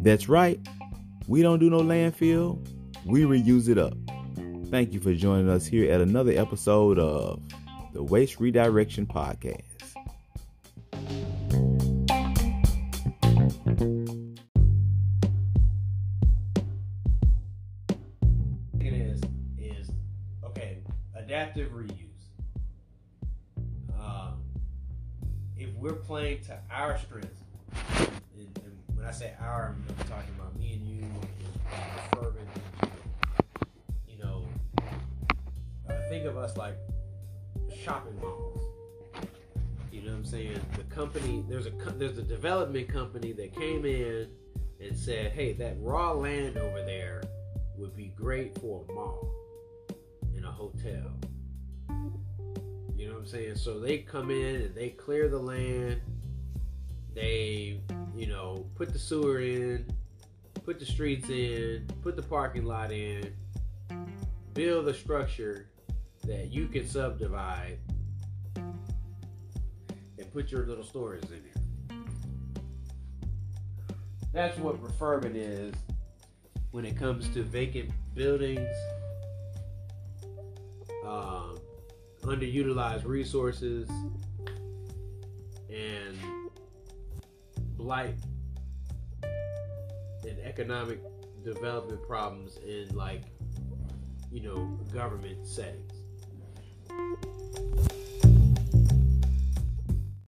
That's right. We don't do no landfill. We reuse it up. Thank you for joining us here at another episode of the Waste Redirection Podcast. It is is okay. Adaptive reuse. If we're playing to our strengths, and, and when I say our, I'm talking about me and you, and Furman, you know, uh, think of us like shopping malls. You know what I'm saying? The company, there's a there's a development company that came in and said, "Hey, that raw land over there would be great for a mall and a hotel." What I'm saying? So they come in and they clear the land. They, you know, put the sewer in, put the streets in, put the parking lot in, build a structure that you can subdivide and put your little stores in there. That's what Refurban is when it comes to vacant buildings, underutilized resources, and blight and economic development problems in like you know government settings.